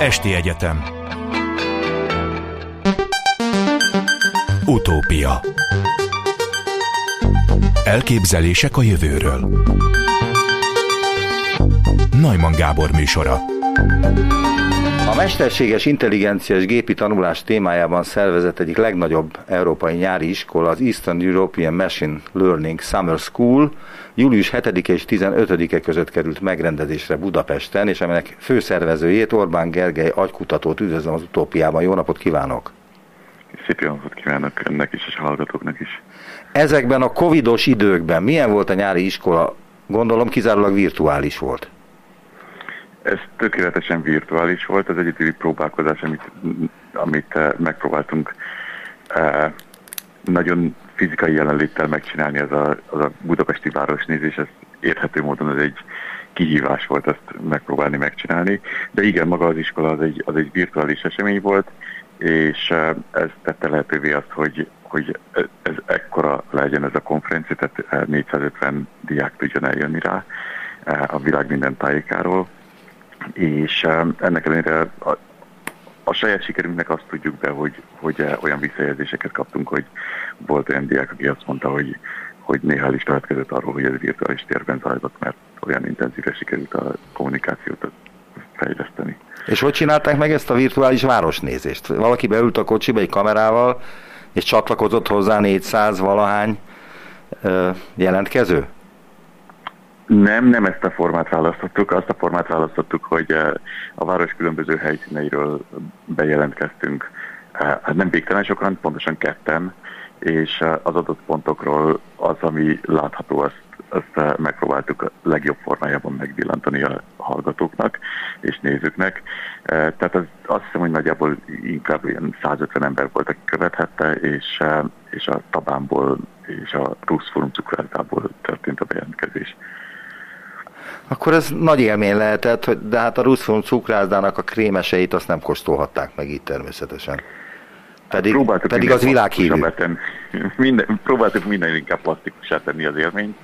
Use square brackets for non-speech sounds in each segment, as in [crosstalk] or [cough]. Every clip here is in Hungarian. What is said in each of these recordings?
Esti Egyetem. Utópia. Elképzelések a jövőről. Najman Gábor műsora a mesterséges intelligenciás gépi tanulás témájában szervezett egyik legnagyobb európai nyári iskola, az Eastern European Machine Learning Summer School július 7 és 15-e között került megrendezésre Budapesten, és aminek főszervezőjét Orbán Gergely agykutatót üdvözlöm az utópiában. Jó napot kívánok! Szép jó napot kívánok önnek is, és a hallgatóknak is. Ezekben a covidos időkben milyen volt a nyári iskola? Gondolom kizárólag virtuális volt. Ez tökéletesen virtuális volt, az egyedüli próbálkozás, amit, amit eh, megpróbáltunk eh, nagyon fizikai jelenléttel megcsinálni, az a, az a budapesti városnézés, ez érthető módon az egy kihívás volt ezt megpróbálni megcsinálni. De igen, maga az iskola az egy, az egy virtuális esemény volt, és eh, ez tette lehetővé azt, hogy, hogy ez ekkora legyen ez a konferencia, tehát 450 diák tudjon eljönni rá a világ minden tájékáról és ennek ellenére a, a saját sikerünknek azt tudjuk be, hogy, hogy olyan visszajelzéseket kaptunk, hogy volt olyan diák, aki azt mondta, hogy, hogy néha is következett arról, hogy ez virtuális térben zajlott, mert olyan intenzíve sikerült a kommunikációt fejleszteni. És hogy csinálták meg ezt a virtuális városnézést? Valaki beült a kocsiba egy kamerával, és csatlakozott hozzá 400 valahány jelentkező? Nem, nem ezt a formát választottuk. Azt a formát választottuk, hogy eh, a város különböző helyszíneiről bejelentkeztünk. Eh, hát nem végtelen sokan, pontosan ketten, és eh, az adott pontokról az, ami látható, azt, azt megpróbáltuk legjobb formájában megvillantani a hallgatóknak és nézőknek. Tehát az, azt hiszem, hogy nagyjából inkább ilyen 150 ember volt, aki követhette, és, és a Tabámból és a Rusz Forum cukrászdából történt a bejelentkezés. Akkor ez nagy élmény lehetett, hogy, de hát a Ruszfon cukrászdának a krémeseit azt nem kóstolhatták meg itt természetesen. Pedig, próbáltuk pedig az világhírű. [laughs] Minden, próbáltuk minden inkább plastikusá tenni az élményt.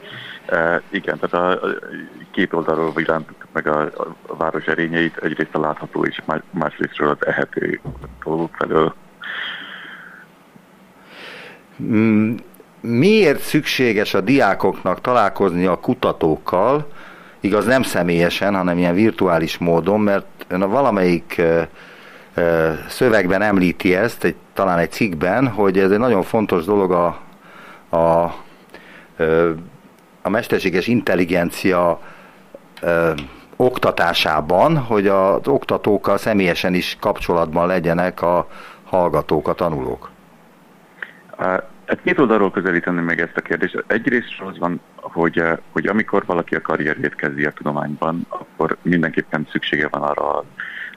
E, igen, tehát a, a két oldalról villantottuk meg a, a város erényeit, egyrészt a látható és másrésztről az ehető dolgok felől. Mm, miért szükséges a diákoknak találkozni a kutatókkal, igaz nem személyesen, hanem ilyen virtuális módon, mert ön a valamelyik szövegben említi ezt, egy, talán egy cikkben, hogy ez egy nagyon fontos dolog a, a, a mesterséges intelligencia oktatásában, hogy az oktatókkal személyesen is kapcsolatban legyenek a hallgatók, a tanulók. Hát két oldalról közelíteni meg ezt a kérdést. Egyrészt az van, hogy, eh, hogy amikor valaki a karrierjét kezdi a tudományban, akkor mindenképpen szüksége van arra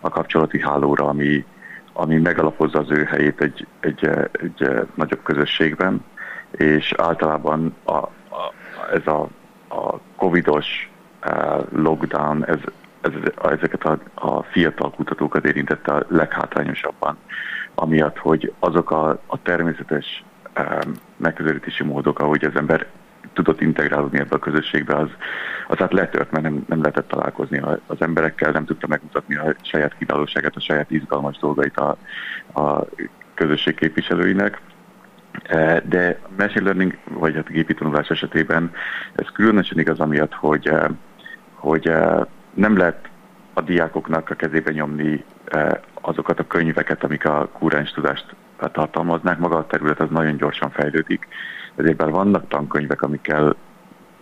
a kapcsolati hálóra, ami, ami megalapozza az ő helyét egy, egy, eh, egy eh, nagyobb közösségben, és általában a, a, ez a, a covidos lockdown, ez, ez, ezeket a, a fiatal kutatókat érintette a leghátrányosabban, amiatt, hogy azok a, a természetes megközelítési módok, ahogy az ember tudott integrálódni ebbe a közösségbe, az, az hát letört, mert nem, nem lehetett találkozni az emberekkel, nem tudta megmutatni a saját kiválóságát, a saját izgalmas dolgait a, a közösség képviselőinek. E, de a machine learning, vagy hát a gépi tanulás esetében ez különösen igaz amiatt, hogy, e, hogy e, nem lehet a diákoknak a kezébe nyomni azokat a könyveket, amik a kúrens tudást tartalmaznák. Maga a terület az nagyon gyorsan fejlődik, ezért bár vannak tankönyvek, amikkel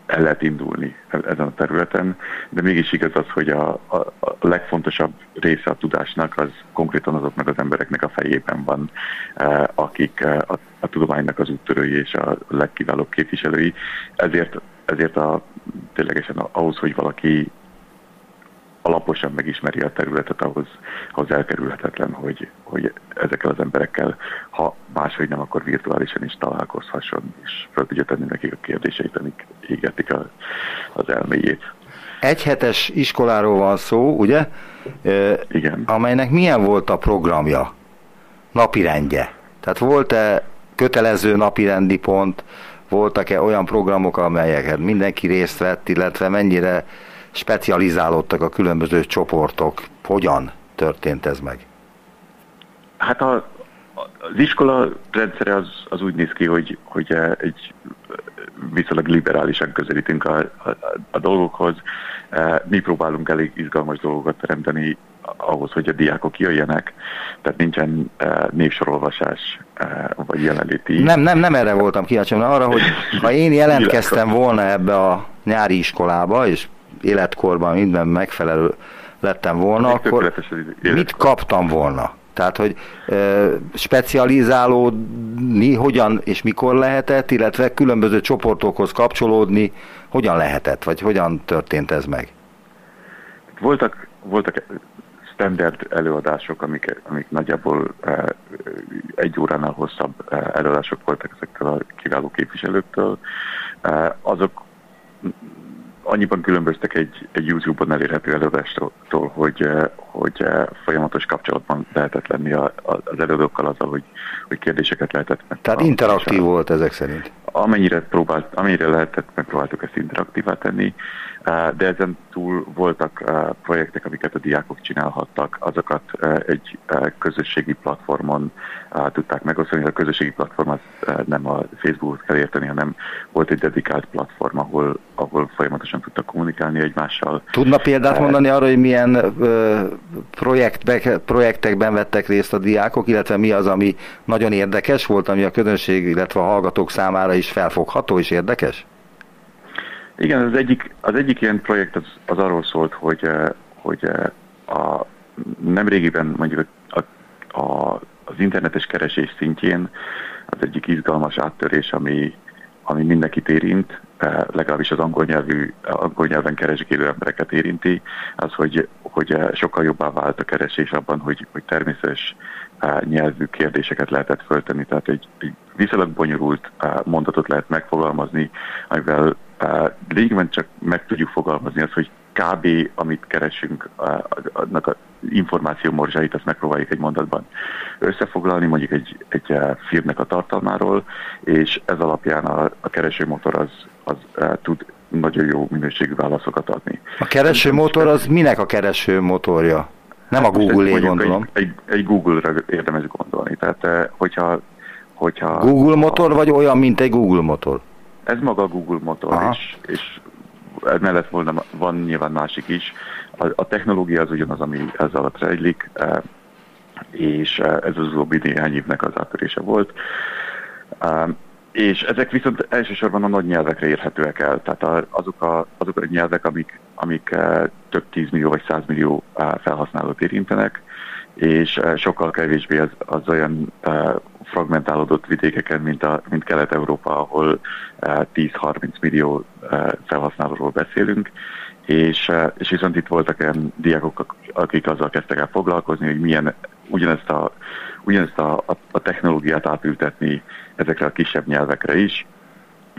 el lehet indulni ezen a területen, de mégis igaz az, hogy a, a, a legfontosabb része a tudásnak az konkrétan azoknak az embereknek a fejében van, eh, akik eh, a, a tudománynak az úttörői és a legkiválóbb képviselői. Ezért, ezért a, ténylegesen ahhoz, hogy valaki alaposan megismeri a területet, ahhoz, ahhoz elkerülhetetlen, hogy, hogy ezekkel az emberekkel, ha máshogy nem, akkor virtuálisan is találkozhasson, és fel tudja tenni nekik a kérdéseit, amik égetik a, az elméjét. Egy hetes iskoláról van szó, ugye? Igen. Amelynek milyen volt a programja, napirendje? Tehát volt-e kötelező napirendi pont, voltak-e olyan programok, amelyeket mindenki részt vett, illetve mennyire specializálódtak a különböző csoportok. Hogyan? történt ez meg? Hát a, az iskola rendszere az, az úgy néz ki, hogy, hogy egy viszonylag liberálisan közelítünk a, a, a dolgokhoz. Mi próbálunk elég izgalmas dolgokat teremteni ahhoz, hogy a diákok jöjjenek, tehát nincsen névsorolvasás vagy jelenléti... Nem, nem, nem erre voltam kíváncsi, arra, hogy [laughs] ha én jelentkeztem volna ebbe a nyári iskolába, és életkorban minden megfelelő lettem volna, akkor mit kaptam volna? Tehát, hogy e, specializálódni hogyan és mikor lehetett, illetve különböző csoportokhoz kapcsolódni hogyan lehetett, vagy hogyan történt ez meg? Voltak, voltak standard előadások, amik, amik nagyjából e, egy óránál hosszabb előadások voltak ezektől a kiváló képviselőktől. E, azok annyiban különböztek egy, egy YouTube-on elérhető előadástól, hogy, eh, hogy eh, folyamatos kapcsolatban lehetett lenni a, az előadókkal azzal, hogy, hogy kérdéseket lehetett meg. Tehát interaktív volt ezek szerint? Amennyire, próbált, amennyire lehetett, megpróbáltuk ezt interaktívá tenni, de ezen túl voltak projektek, amiket a diákok csinálhattak, azokat egy közösségi platformon tudták megosztani. A közösségi platform az nem a Facebookot kell érteni, hanem volt egy dedikált platform, ahol, ahol folyamatosan tudtak kommunikálni egymással. Tudna példát mondani arra, hogy milyen projektbe, projektekben vettek részt a diákok, illetve mi az, ami nagyon érdekes volt, ami a közönség, illetve a hallgatók számára is felfogható és érdekes? Igen, az egyik, az egyik ilyen projekt az, az arról szólt, hogy, hogy a, nem régiben mondjuk a, a az internetes keresés szintjén az egyik izgalmas áttörés, ami, ami mindenkit érint, eh, legalábbis az angol, nyelvű, angol nyelven keresgélő embereket érinti, az, hogy, hogy eh, sokkal jobbá vált a keresés abban, hogy, hogy természetes eh, nyelvű kérdéseket lehetett föltenni, tehát egy, egy viszonylag bonyolult mondatot lehet megfogalmazni, amivel lényegben csak meg tudjuk fogalmazni azt, hogy kb. amit keresünk, annak a információ morzsáit, azt megpróbáljuk egy mondatban összefoglalni, mondjuk egy, egy filmnek a tartalmáról, és ez alapján a, a keresőmotor az, az tud nagyon jó minőségű válaszokat adni. A keresőmotor az minek a keresőmotorja? Nem hát a Google-é gondolom. Egy, egy, egy Google-ra érdemes gondolni. Tehát, hogyha, hogyha Google motor, a, vagy olyan, mint egy Google motor? Ez maga a Google motor, és, és mellett volna, van nyilván másik is. A, a technológia az ugyanaz, ami ez alatt rejlik, e, és e, ez az utóbbi néhány évnek az átörése volt. E, és ezek viszont elsősorban a nagy nyelvekre érhetőek el. Tehát azok a, azok a nyelvek, amik, amik több tízmillió vagy százmillió felhasználót érintenek, és sokkal kevésbé az, az olyan fragmentálódott vidékeken, mint, a, mint Kelet-Európa, ahol 10-30 millió felhasználóról beszélünk, és, és viszont itt voltak olyan diákok, akik azzal kezdtek el foglalkozni, hogy milyen ugyanezt a, ugyanezt a, a, a technológiát átültetni ezekre a kisebb nyelvekre is,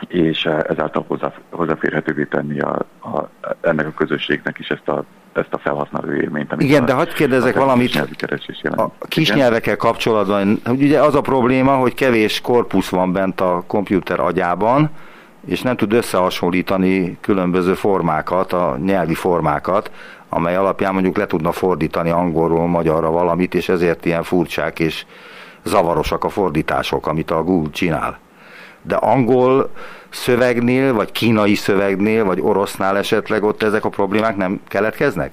és ezáltal hozzá, hozzáférhetővé tenni a, a, ennek a közösségnek is ezt a ezt a felhasználó élményt. Igen, a, de hagyd kérdezek a valamit a kis nyelvekkel kapcsolatban. Ugye az a probléma, hogy kevés korpusz van bent a komputer agyában, és nem tud összehasonlítani különböző formákat, a nyelvi formákat, amely alapján mondjuk le tudna fordítani angolról magyarra valamit, és ezért ilyen furcsák és zavarosak a fordítások, amit a Google csinál. De angol szövegnél, vagy kínai szövegnél, vagy orosznál esetleg ott ezek a problémák nem keletkeznek?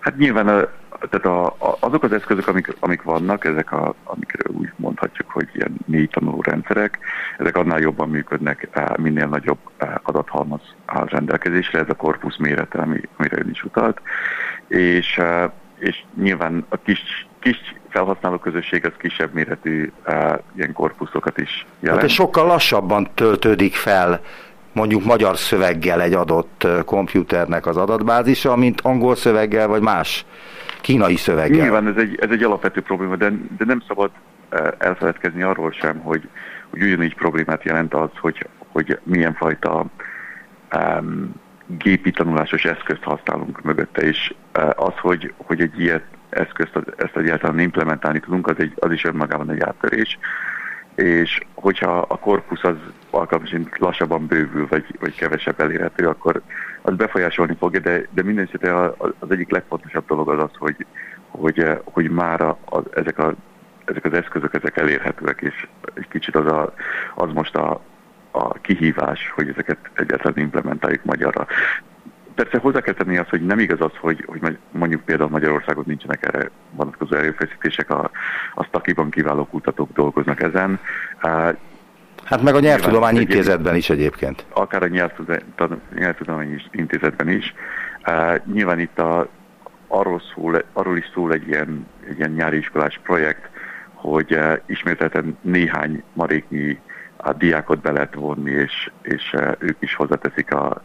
Hát nyilván a, tehát a, a, azok az eszközök, amik, amik vannak, ezek a, amikről úgy mondhatjuk, hogy ilyen négy tanuló rendszerek, ezek annál jobban működnek, minél nagyobb adathalmaz áll rendelkezésre, ez a korpusz mérete, ami, amire ön is utalt, és, és nyilván a kis, kis felhasználó közösség az kisebb méretű uh, ilyen korpuszokat is jelent. Hát sokkal lassabban töltődik fel mondjuk magyar szöveggel egy adott komputernek az adatbázisa, mint angol szöveggel, vagy más kínai szöveggel. Nyilván ez egy, ez egy alapvető probléma, de, de nem szabad elfeledkezni arról sem, hogy, hogy ugyanígy problémát jelent az, hogy, hogy milyen fajta um, gépi tanulásos eszközt használunk mögötte, és uh, az, hogy, hogy egy ilyet eszközt, ezt egyáltalán implementálni tudunk, az, egy, az is önmagában egy áttörés. És hogyha a korpusz az alkalmasint lassabban bővül, vagy, vagy kevesebb elérhető, akkor az befolyásolni fogja, de, de minden esetre az egyik legfontosabb dolog az az, hogy, hogy, hogy már a, a, ezek, a, ezek az eszközök ezek elérhetőek, és egy kicsit az, a, az most a, a kihívás, hogy ezeket egyáltalán implementáljuk magyarra. Persze hozzá kell tenni azt, hogy nem igaz az, hogy, hogy mondjuk például Magyarországon nincsenek erre vonatkozó erőfeszítések, a, a Stakiban kiváló kutatók dolgoznak ezen. Hát meg a Nyelvtudomány Intézetben is egyébként. Akár a Nyelvtudomány Intézetben is. nyilván itt a, arról, szól, arról is szól egy ilyen, egy ilyen nyári iskolás projekt, hogy ismételten néhány maréknyi a diákot be lehet vonni, és, és ők is hozzáteszik a,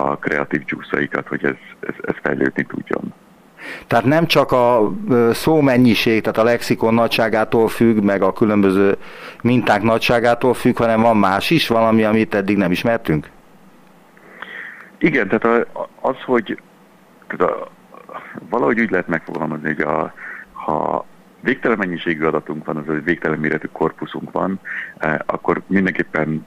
a kreatív csúszaikat, hogy ez, ez, ez fejlődni tudjon. Tehát nem csak a szó mennyiség, tehát a lexikon nagyságától függ, meg a különböző minták nagyságától függ, hanem van más is, valami, amit eddig nem ismertünk? Igen, tehát az, hogy tehát a, valahogy úgy lehet megfogalmazni, hogy a, ha végtelen mennyiségű adatunk van, az végtelen méretű korpuszunk van, akkor mindenképpen,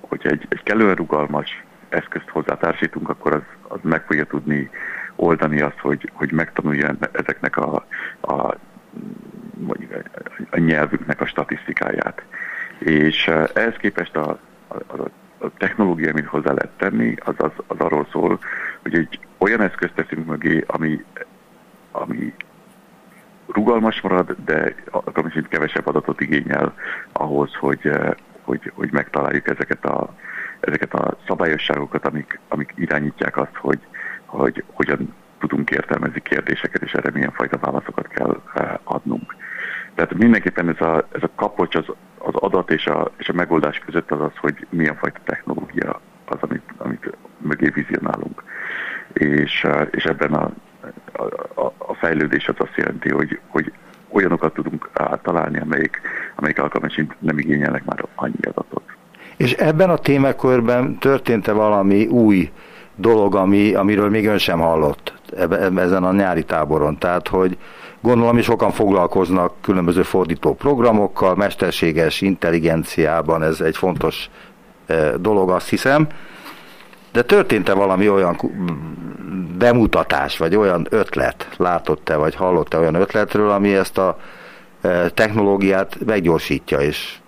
hogyha egy, egy kellően rugalmas eszközt hozzátársítunk, akkor az, az meg fogja tudni oldani azt, hogy, hogy megtanulja ezeknek a, a, a nyelvüknek a statisztikáját. És eh, ehhez képest a, a, a technológia, amit hozzá lehet tenni, az, az, az arról szól, hogy egy olyan eszközt teszünk mögé, ami, ami rugalmas marad, de akkor kevesebb adatot igényel ahhoz, hogy, eh, hogy, hogy megtaláljuk ezeket a, ezeket a szabályosságokat, amik, amik irányítják azt, hogy, hogy hogyan tudunk értelmezni kérdéseket, és erre milyen fajta válaszokat kell eh, adnunk. Tehát mindenképpen ez a, ez a kapocs az, az adat és a, és a megoldás között az az, hogy milyen fajta technológia az, amit, amit mögé vizionálunk. És, eh, és ebben a, a, a fejlődés az azt jelenti, hogy, hogy olyanokat tudunk találni, amelyik, amelyik alkalmasint nem igényelnek már annyi adatot. És ebben a témakörben történt-e valami új dolog, ami, amiről még ön sem hallott ebbe, ezen a nyári táboron? Tehát, hogy gondolom, hogy sokan foglalkoznak különböző fordító programokkal, mesterséges intelligenciában, ez egy fontos eh, dolog, azt hiszem. De történt-e valami olyan bemutatás, vagy olyan ötlet, látott-e, vagy hallott-e olyan ötletről, ami ezt a eh, technológiát meggyorsítja, és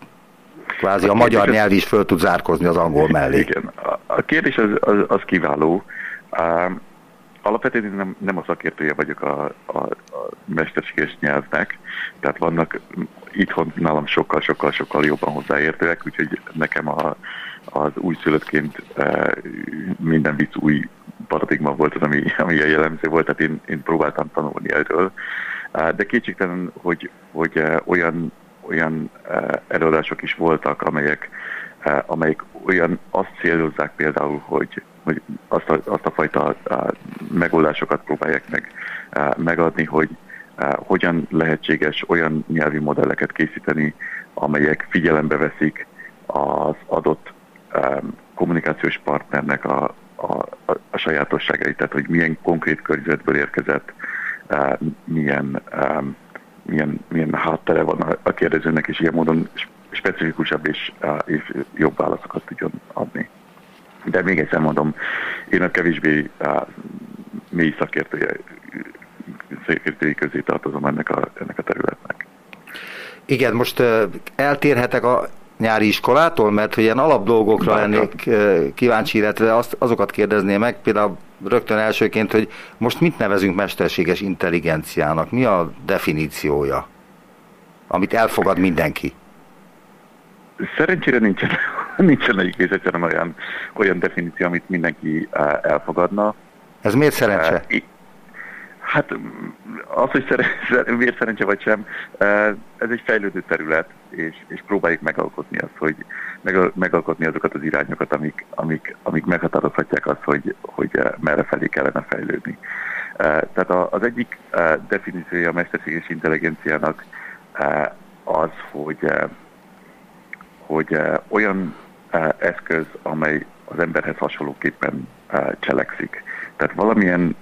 kvázi a, a magyar nyelv is föl tud zárkozni az angol mellé. Igen, a, kérdés az, az, az kiváló. Um, alapvetően nem, nem a szakértője vagyok a, a, a mesterséges nyelvnek, tehát vannak itthon nálam sokkal-sokkal-sokkal jobban hozzáértőek, úgyhogy nekem a, az újszülöttként e, minden vicc új paradigma volt az, ami, ami a jellemző volt, tehát én, én próbáltam tanulni erről. De kétségtelen, hogy, hogy olyan olyan előadások is voltak, amelyek, amelyek olyan azt célozzák például, hogy, hogy azt, a, azt a fajta megoldásokat próbálják meg megadni, hogy hogyan lehetséges olyan nyelvi modelleket készíteni, amelyek figyelembe veszik az adott kommunikációs partnernek a, a, a sajátosságait, tehát hogy milyen konkrét környezetből érkezett, milyen milyen, milyen háttere van a, a kérdezőnek, és ilyen módon specifikusabb és, és jobb válaszokat tudjon adni. De még egyszer mondom, én a kevésbé a mély szakértője, szakértői közé tartozom ennek a, ennek a területnek. Igen, most eltérhetek a nyári iskolától, mert hogy ilyen alapdolgokra lennék kíváncsi, illetve azt, azokat kérdezném meg, például rögtön elsőként, hogy most mit nevezünk mesterséges intelligenciának? Mi a definíciója, amit elfogad mindenki? Szerencsére nincsen, [laughs] nincsen egy egyszerűen olyan, olyan definíció, amit mindenki elfogadna. Ez miért szerencse? Hát az, hogy szere, miért szerencse vagy sem, ez egy fejlődő terület, és, és próbáljuk megalkotni azt, hogy meg, megalkotni azokat az irányokat, amik, amik, amik meghatározhatják azt, hogy, hogy merre felé kellene fejlődni. Tehát az egyik definíciója a mesterséges intelligenciának az, hogy, hogy olyan eszköz, amely az emberhez hasonlóképpen cselekszik. Tehát valamilyen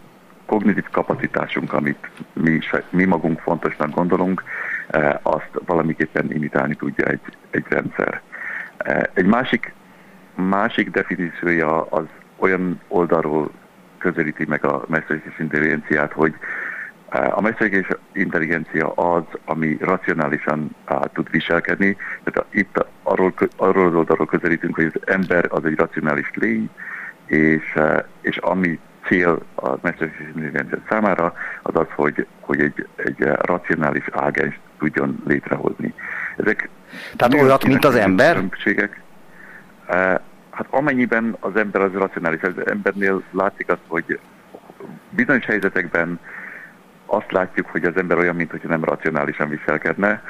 kognitív kapacitásunk, amit mi, mi magunk fontosnak gondolunk, eh, azt valamiképpen imitálni tudja egy, egy rendszer. Eh, egy másik, másik definíciója az olyan oldalról közelíti meg a mesterséges intelligenciát, hogy A mesterséges intelligencia az, ami racionálisan uh, tud viselkedni. Tehát itt arról, arról az oldalról közelítünk, hogy az ember az egy racionális lény, és, és ami cél a mesterséges intelligencia számára az az, hogy, hogy egy, egy racionális ágens tudjon létrehozni. Ezek Tehát olyat, mint az ember? Különbségek. Hát amennyiben az ember az racionális, az embernél látszik azt, hogy bizonyos helyzetekben azt látjuk, hogy az ember olyan, mintha nem racionálisan viselkedne,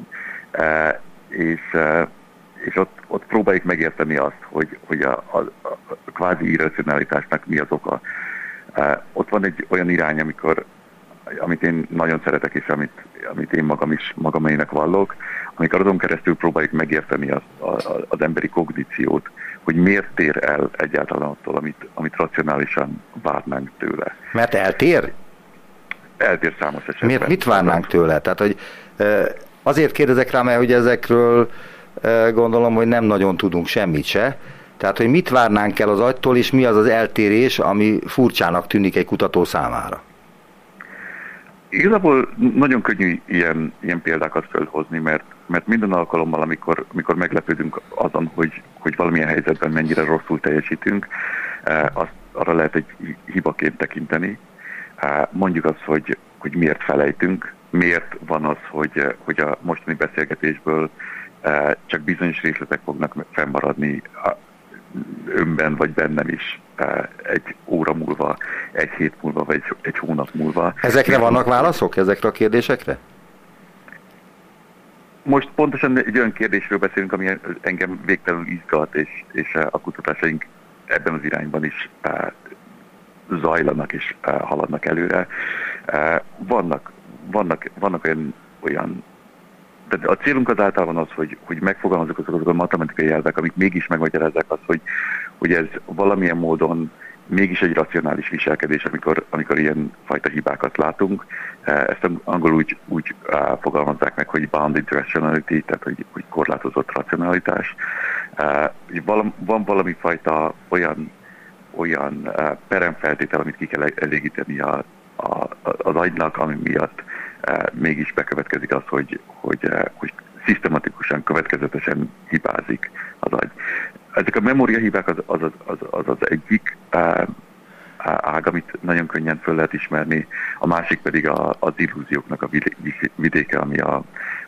[laughs] e, és, e, és ott, ott próbáljuk megérteni azt, hogy, hogy a, a, a kvázi irracionalitásnak mi az oka. Ott van egy olyan irány, amikor, amit én nagyon szeretek, és amit, amit én magam is magamének vallok, amikor azon keresztül próbáljuk megérteni az, a, az emberi kogníciót, hogy miért tér el egyáltalán attól, amit, amit racionálisan várnánk tőle. Mert eltér? eltér számos esetben. Miért, mit várnánk tőle? Tehát, hogy azért kérdezek rá, mert hogy ezekről gondolom, hogy nem nagyon tudunk semmit se. Tehát, hogy mit várnánk el az agytól, és mi az az eltérés, ami furcsának tűnik egy kutató számára? Igazából nagyon könnyű ilyen, ilyen példákat felhozni, mert, mert minden alkalommal, amikor, amikor meglepődünk azon, hogy, hogy valamilyen helyzetben mennyire rosszul teljesítünk, azt arra lehet egy hibaként tekinteni, Mondjuk azt, hogy, hogy miért felejtünk, miért van az, hogy, hogy a mostani beszélgetésből csak bizonyos részletek fognak fennmaradni önben vagy bennem is egy óra múlva, egy hét múlva, vagy egy hónap múlva. Ezekre vannak válaszok, ezekre a kérdésekre? Most pontosan egy olyan kérdésről beszélünk, ami engem végtelenül izgat, és, és a kutatásaink ebben az irányban is zajlanak és haladnak előre. Vannak, vannak, vannak olyan, olyan tehát a célunk az általában az, hogy, hogy megfogalmazok azokat a matematikai elvek, amik mégis megmagyarázzák azt, hogy, hogy ez valamilyen módon mégis egy racionális viselkedés, amikor, amikor ilyen fajta hibákat látunk. Ezt angol úgy, úgy fogalmazzák meg, hogy bounded rationality, tehát hogy, hogy korlátozott racionalitás. Van valami fajta olyan olyan peremfeltétel, amit ki kell elégíteni a, a, az agynak, ami miatt mégis bekövetkezik az, hogy, hogy, hogy szisztematikusan, következetesen hibázik az agy. Ezek a memóriahibák az az, az, az, az, az egyik ág, amit nagyon könnyen föl lehet ismerni, a másik pedig a, az illúzióknak a vidéke, ami a,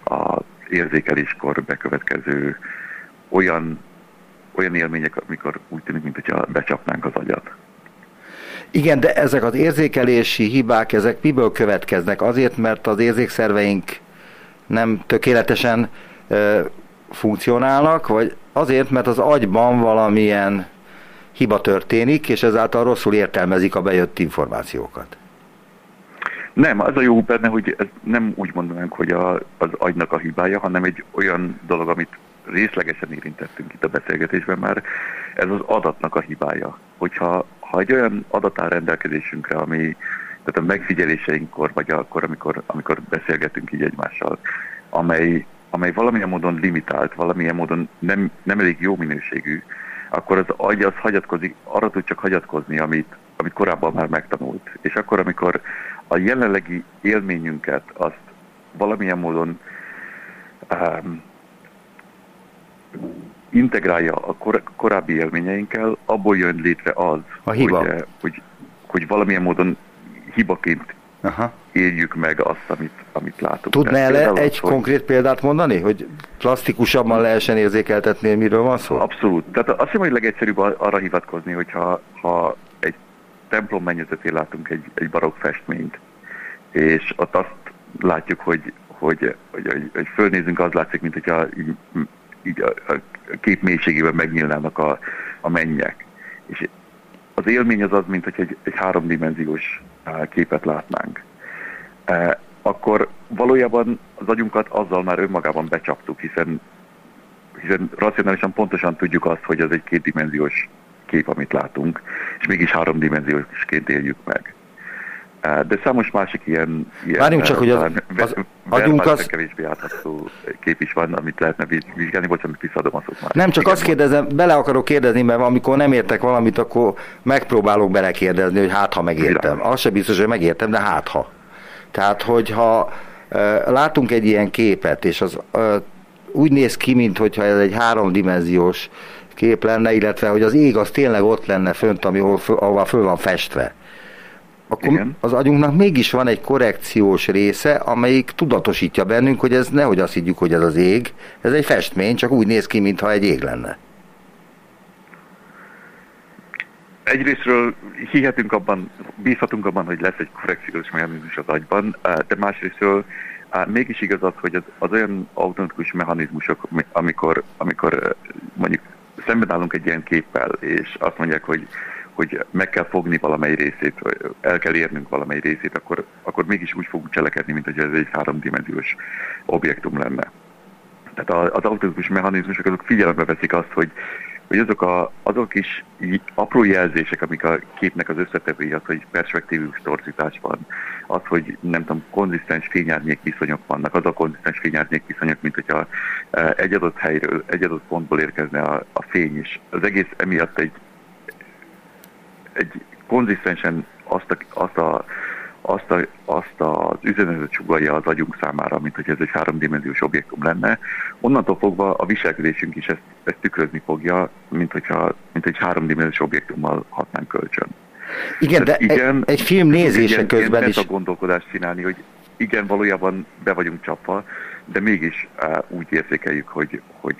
a érzékeléskor bekövetkező olyan olyan élmények, amikor úgy tűnik, mintha becsapnánk az agyat. Igen, de ezek az érzékelési hibák, ezek miből következnek? Azért, mert az érzékszerveink nem tökéletesen ö, funkcionálnak, vagy azért, mert az agyban valamilyen hiba történik, és ezáltal rosszul értelmezik a bejött információkat? Nem, az a jó benne, hogy ez nem úgy mondanánk, hogy a, az agynak a hibája, hanem egy olyan dolog, amit részlegesen érintettünk itt a beszélgetésben már, ez az adatnak a hibája. Hogyha ha egy olyan adat áll rendelkezésünkre, ami tehát a megfigyeléseinkkor, vagy akkor, amikor, amikor beszélgetünk így egymással, amely, amely valamilyen módon limitált, valamilyen módon nem, nem elég jó minőségű, akkor az agy az hagyatkozik, arra tud csak hagyatkozni, amit, amit korábban már megtanult. És akkor, amikor a jelenlegi élményünket azt valamilyen módon um, integrálja a kor, korábbi élményeinkkel, abból jön létre az, a hiba. Hogy, eh, hogy, hogy valamilyen módon hibaként Aha. éljük meg azt, amit, amit látunk. Tudná el egy az, konkrét példát mondani, hogy plastikusabban lehessen érzékeltetni, miről van szó? Abszolút. Tehát azt hiszem, hogy legegyszerűbb arra hivatkozni, hogyha ha egy templom mennyezetén látunk egy, egy barokk festményt, és ott azt látjuk, hogy, hogy, hogy, hogy, hogy fölnézünk, az látszik, mint hogyha így a, a kép mélységében megnyílnának a, a mennyek. És az élmény az az, mint hogy egy, egy háromdimenziós képet látnánk. E, akkor valójában az agyunkat azzal már önmagában becsaptuk, hiszen, hiszen racionálisan pontosan tudjuk azt, hogy ez egy kétdimenziós kép, amit látunk, és mégis háromdimenziósként éljük meg. De számos másik ilyen... ilyen Várjunk csak, hogy az, az agyunk az... kevésbé átható kép is van, amit lehetne vizsgálni, bocsánat, visszaadom a szót már. Nem, csak Igen, azt kérdezem, bele akarok kérdezni, mert amikor nem értek valamit, akkor megpróbálok belekérdezni, hogy hát ha megértem. Az se biztos, hogy megértem, de hát ha. Tehát, hogyha látunk egy ilyen képet, és az úgy néz ki, mintha ez egy háromdimenziós kép lenne, illetve hogy az ég az tényleg ott lenne fönt, ami, ahol föl van festve. Akkor Igen. az agyunknak mégis van egy korrekciós része, amelyik tudatosítja bennünk, hogy ez nehogy azt higgyük, hogy ez az ég, ez egy festmény, csak úgy néz ki, mintha egy ég lenne. Egyrésztről hihetünk abban, bízhatunk abban, hogy lesz egy korrekciós mechanizmus az agyban, de másrésztről mégis igaz az, hogy az, az olyan automatikus mechanizmusok, amikor, amikor mondjuk szemben állunk egy ilyen képpel, és azt mondják, hogy, hogy meg kell fogni valamely részét, el kell érnünk valamely részét, akkor, akkor mégis úgy fogunk cselekedni, mint hogy ez egy háromdimenziós objektum lenne. Tehát az automatikus mechanizmusok azok figyelembe veszik azt, hogy hogy azok, a, azok is apró jelzések, amik a képnek az összetevői, az, hogy perspektívus torzítás van, az, hogy nem tudom, konzisztens fényárnyék viszonyok vannak, az a konzisztens fényárnyék viszonyok, mint hogyha e, egy adott helyről, egy adott pontból érkezne a, a fény is. Az egész emiatt egy, egy konzisztensen azt a, azt a azt, a, azt az üzenetet sugalja az agyunk számára, mint hogy ez egy háromdimenziós objektum lenne. Onnantól fogva a viselkedésünk is ezt, ezt tükrözni fogja, mint, hogyha, mint egy háromdimenziós objektummal hatnánk kölcsön. Igen, Tehát de igen, egy, egy film nézése közben is... a gondolkodást csinálni, hogy igen, valójában be vagyunk csapva, de mégis úgy érzékeljük, hogy, hogy,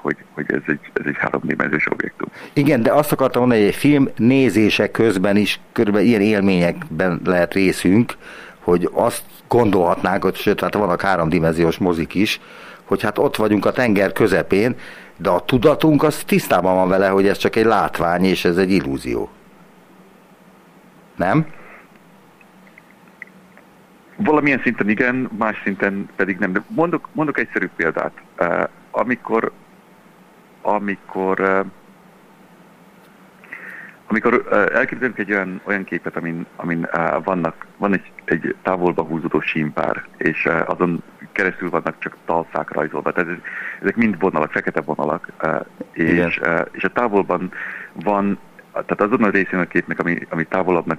hogy, hogy ez egy, ez egy háromdimenziós objektum. Igen, de azt akartam mondani, hogy egy film nézése közben is körülbelül ilyen élményekben lehet részünk, hogy azt gondolhatnánk, hogy sőt, hát vannak háromdimenziós mozik is, hogy hát ott vagyunk a tenger közepén, de a tudatunk az tisztában van vele, hogy ez csak egy látvány, és ez egy illúzió. Nem? Valamilyen szinten igen, más szinten pedig nem. De mondok, mondok egyszerű példát. Uh, amikor amikor uh, amikor uh, elképzelünk egy olyan, olyan képet, amin, amin uh, vannak, van egy, egy távolba húzódó símpár, és uh, azon keresztül vannak csak talszák rajzolva. Tehát ez, ezek mind vonalak, fekete vonalak, uh, és, uh, és a távolban van, tehát azon a részén a képnek, ami, ami távolabbnak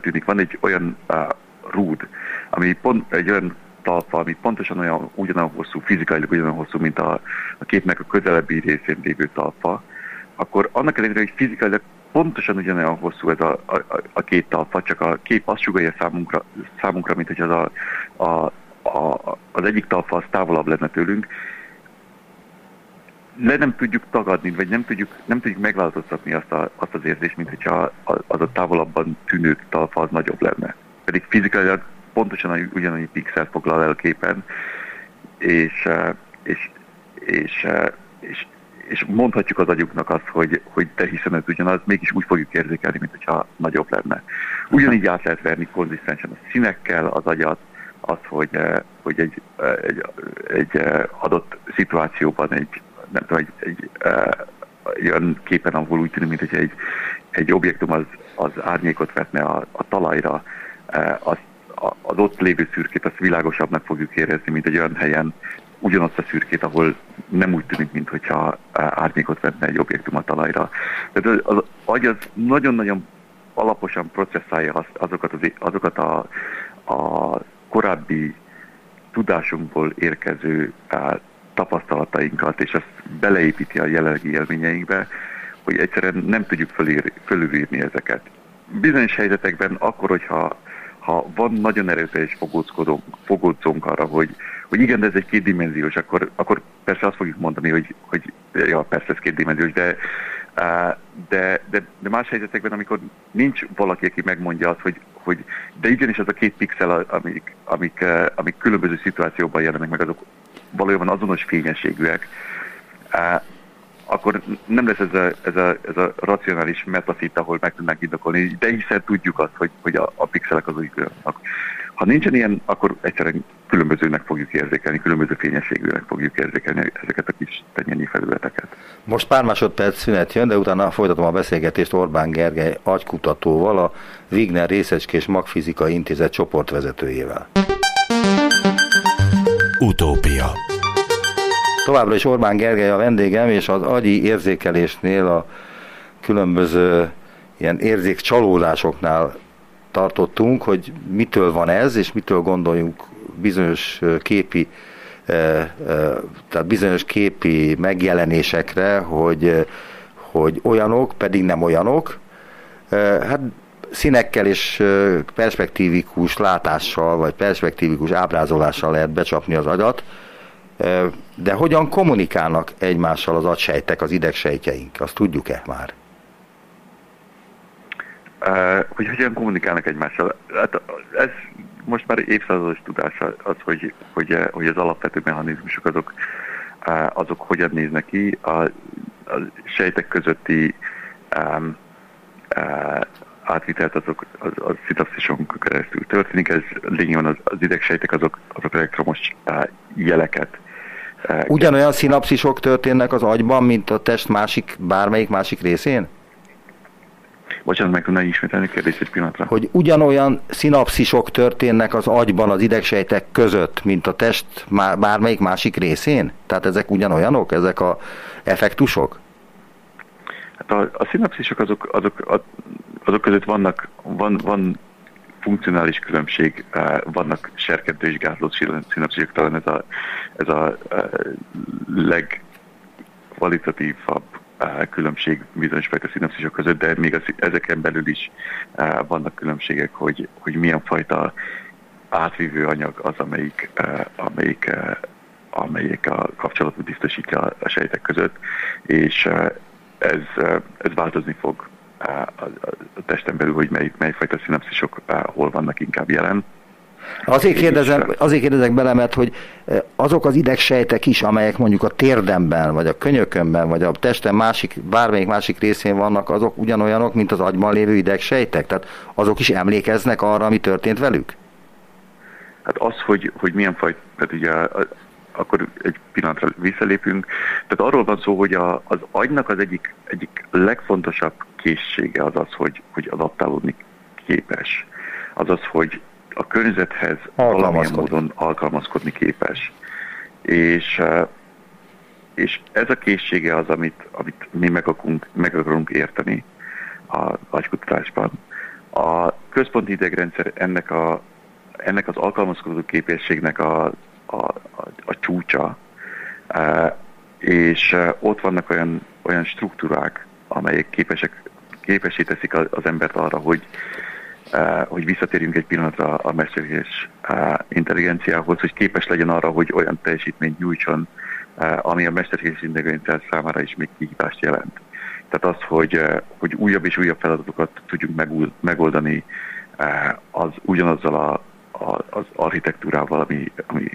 tűnik, van egy olyan uh, rúd, ami pont egy olyan talpa, ami pontosan olyan, ugyanolyan hosszú, fizikailag ugyanolyan hosszú, mint a, a képnek a közelebbi részén lévő talpa, akkor annak ellenére, hogy fizikailag pontosan ugyanolyan hosszú ez a, a, a két talpa, csak a kép azt sugalja számunkra, számunkra mint hogy az, a, a, a, az egyik talpa az távolabb lenne tőlünk, le nem tudjuk tagadni, vagy nem tudjuk, nem tudjuk megváltoztatni azt, a, azt az érzést, mint hogyha az a távolabban tűnő talpa az nagyobb lenne. Pedig fizikailag pontosan ugyanannyi pixel foglal el képen, és, eh, és, és, eh, és, és mondhatjuk az agyuknak azt, hogy, hogy te hiszen ez ugyanaz, mégis úgy fogjuk érzékelni, mint hogyha nagyobb lenne. Ugyanígy át lehet verni konzisztensen a színekkel az agyat, az, hogy, eh, hogy egy, egy, egy adott szituációban egy, nem tudom, egy, egy, egy olyan képen, ahol úgy tűnik, mint hogy egy, egy objektum az, az árnyékot vetne a, a talajra, azt az ott lévő szürkét azt világosabbnak fogjuk érezni, mint egy olyan helyen, ugyanazt a szürkét, ahol nem úgy tűnik, mintha árnyékot vetne egy objektum a talajra. Tehát az, az agy az nagyon-nagyon alaposan processzálja azokat, az, azokat a, a korábbi tudásunkból érkező tapasztalatainkat, és ezt beleépíti a jelenlegi élményeinkbe, hogy egyszerűen nem tudjuk fölülírni ezeket. Bizonyos helyzetekben akkor, hogyha ha van nagyon erőteljes fogódzónk arra, hogy, hogy igen, de ez egy kétdimenziós, akkor, akkor persze azt fogjuk mondani, hogy, hogy ja, persze ez kétdimenziós, de, de, de, de más helyzetekben, amikor nincs valaki, aki megmondja azt, hogy, hogy de igenis az a két pixel, amik, amik, amik különböző szituációban jelennek meg, azok valójában azonos fényességűek, akkor nem lesz ez a, ez a, ez a racionális metafit, ahol meg tudnánk indokolni, de hiszen tudjuk azt, hogy, hogy a, a pixelek azok különbözőek. Ha nincsen ilyen, akkor egyszerűen különbözőnek fogjuk érzékelni, különböző fényességűnek fogjuk érzékelni ezeket a kis tenyennyi felületeket. Most pár másodperc szünet jön, de utána folytatom a beszélgetést Orbán Gergely agykutatóval, a Wigner Részecskés Magfizikai Intézet csoportvezetőjével. Utópia Továbbra is Orbán Gergely a vendégem, és az agyi érzékelésnél a különböző ilyen érzékcsalódásoknál tartottunk, hogy mitől van ez, és mitől gondoljunk bizonyos képi tehát bizonyos képi megjelenésekre, hogy, hogy olyanok, pedig nem olyanok. Hát színekkel és perspektívikus látással, vagy perspektívikus ábrázolással lehet becsapni az agyat, de hogyan kommunikálnak egymással az agysejtek, az idegsejtjeink? Azt tudjuk-e már? Hogy hogyan kommunikálnak egymással? Hát ez most már évszázados tudás az, hogy, hogy, hogy az alapvető mechanizmusok azok, azok hogyan néznek ki. A, a sejtek közötti um, uh, átvitelt azok az, az szinapszison keresztül történik, ez lényegében az, az idegsejtek azok, azok elektromos uh, jeleket Ugyanolyan szinapszisok történnek az agyban, mint a test másik, bármelyik másik részén? Bocsánat, meg tudnál ismételni kérdést egy pillanatra? Hogy ugyanolyan szinapszisok történnek az agyban az idegsejtek között, mint a test bármelyik másik részén? Tehát ezek ugyanolyanok, ezek a effektusok? Hát a, a szinapszisok azok, azok, azok között vannak, van, van funkcionális különbség, vannak serkentő és gátló szinapszisok, talán ez a, ez a legkvalitatívabb különbség bizonyos fajta szinapszisok között, de még az, ezeken belül is vannak különbségek, hogy, hogy milyen fajta átvívő anyag az, amelyik, amelyik, amelyik a kapcsolatot biztosítja a sejtek között, és ez, ez változni fog a, testen belül, hogy mely, mely fajta szinapszisok hol vannak inkább jelen. Azért, kérdezem, azért kérdezek bele, mert hogy azok az idegsejtek is, amelyek mondjuk a térdemben, vagy a könyökömben, vagy a testem másik, bármelyik másik részén vannak, azok ugyanolyanok, mint az agyban lévő idegsejtek? Tehát azok is emlékeznek arra, ami történt velük? Hát az, hogy, hogy milyen fajta, tehát ugye akkor egy pillanatra visszalépünk. Tehát arról van szó, hogy a, az agynak az egyik, egyik legfontosabb készsége az az, hogy, hogy adaptálódni képes. Az az, hogy a környezethez valamilyen módon alkalmazkodni képes. És, és ez a készsége az, amit, amit mi meg akarunk, meg akarunk érteni a agykutatásban. A központi idegrendszer ennek, a, ennek az alkalmazkodó képességnek a, a, a, a csúcsa, és ott vannak olyan, olyan struktúrák, amelyek képesek, képesé teszik az embert arra, hogy, hogy visszatérjünk egy pillanatra a mesterséges intelligenciához, hogy képes legyen arra, hogy olyan teljesítményt nyújtson, ami a mesterséges intelligencia számára is még kihívást jelent. Tehát az, hogy, hogy újabb és újabb feladatokat tudjunk megoldani, az ugyanazzal a, az architektúrával, ami, ami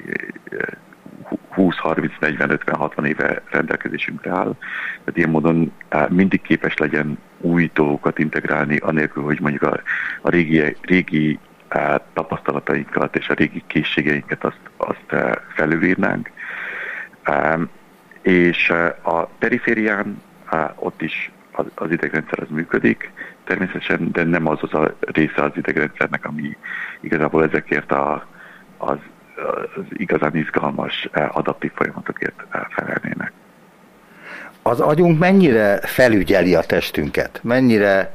20, 30, 40, 50, 60 éve rendelkezésünkre áll. Tehát ilyen módon mindig képes legyen új dolgokat integrálni, anélkül, hogy mondjuk a, a régi, régi tapasztalatainkat és a régi készségeinket azt, azt felülírnánk. És a periférián ott is az, az idegrendszer az működik, természetesen, de nem az az a része az idegrendszernek, ami igazából ezekért a, az, az igazán izgalmas eh, adaptív folyamatokért eh, felelnének. Az agyunk mennyire felügyeli a testünket? Mennyire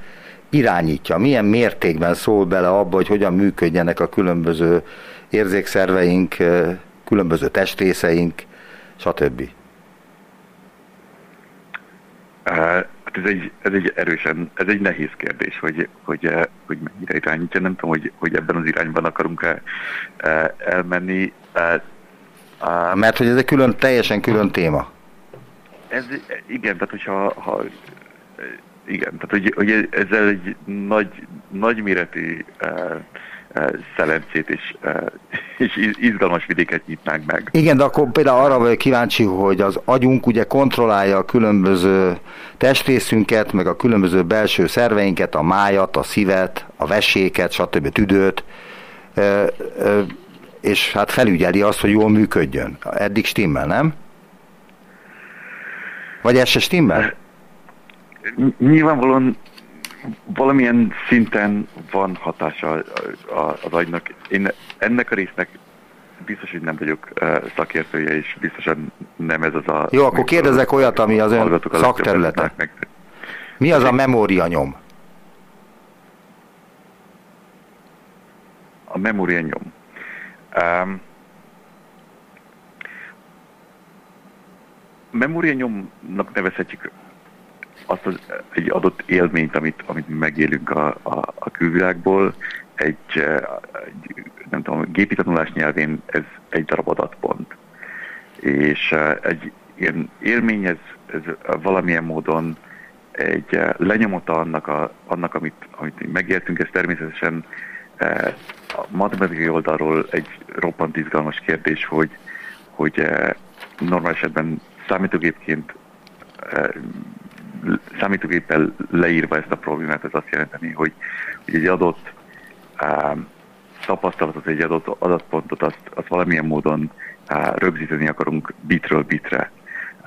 irányítja? Milyen mértékben szól bele abba, hogy hogyan működjenek a különböző érzékszerveink, eh, különböző testrészeink, stb. Ez egy, ez egy erősen, ez egy nehéz kérdés, hogy, hogy, eh, hogy mennyire irányítja. Nem tudom, hogy, hogy ebben az irányban akarunk-e eh, elmenni. Eh, Mert hogy ez egy külön, teljesen külön téma. Ez, igen, tehát hogyha ha, igen, tehát hogy, hogy ezzel egy nagy, nagyméretű szelencét és, és izgalmas vidéket nyitnánk meg. Igen, de akkor például arra vagyok kíváncsi, hogy az agyunk ugye kontrollálja a különböző testrészünket, meg a különböző belső szerveinket, a májat, a szívet, a veséket, stb. tüdőt, és hát felügyeli azt, hogy jól működjön. Eddig stimmel, nem? Vagy ez se stimmel? Nyilvánvalóan valamilyen szinten van hatása az agynak. Én ennek a résznek biztos, hogy nem vagyok szakértője, és biztosan nem ez az a... Jó, akkor kérdezek olyat, ami az ön szakterülete. Mi az a memória nyom? a memória nyom. Um, memória nyomnak nevezhetjük azt az, egy adott élményt, amit, amit megélünk a, a, a külvilágból, egy, egy nem tudom, gépi tanulás nyelvén ez egy darab adatpont. És egy ilyen élmény, ez, ez valamilyen módon egy lenyomata annak, a, annak amit, amit megértünk, ez természetesen a matematikai oldalról egy roppant izgalmas kérdés, hogy, hogy normál esetben számítógépként számítógéppel leírva ezt a problémát, ez azt jelenteni, hogy, hogy egy adott um, tapasztalatot, egy adott adatpontot, azt, azt valamilyen módon uh, rögzíteni akarunk bitről bitre.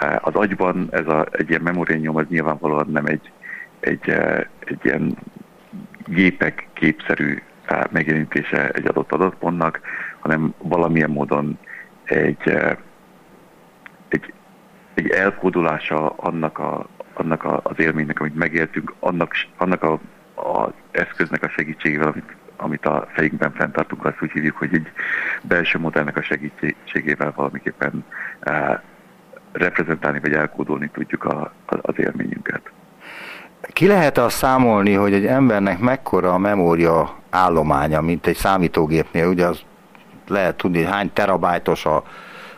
Uh, az agyban ez a, egy ilyen memóriányom az nyilvánvalóan nem egy, egy, uh, egy ilyen gépek képszerű uh, megjelenítése egy adott adatpontnak, hanem valamilyen módon egy, uh, egy, egy elkódolása annak a, annak a, az élménynek, amit megéltünk, annak, annak a, az eszköznek a segítségével, amit, amit a fejünkben fenntartunk, azt úgy hívjuk, hogy egy belső modellnek a segítségével valamiképpen e, reprezentálni vagy elkódolni tudjuk a, a, az élményünket. Ki lehet azt számolni, hogy egy embernek mekkora a memória állománya, mint egy számítógépnél, ugye az lehet tudni, hány terabájtos a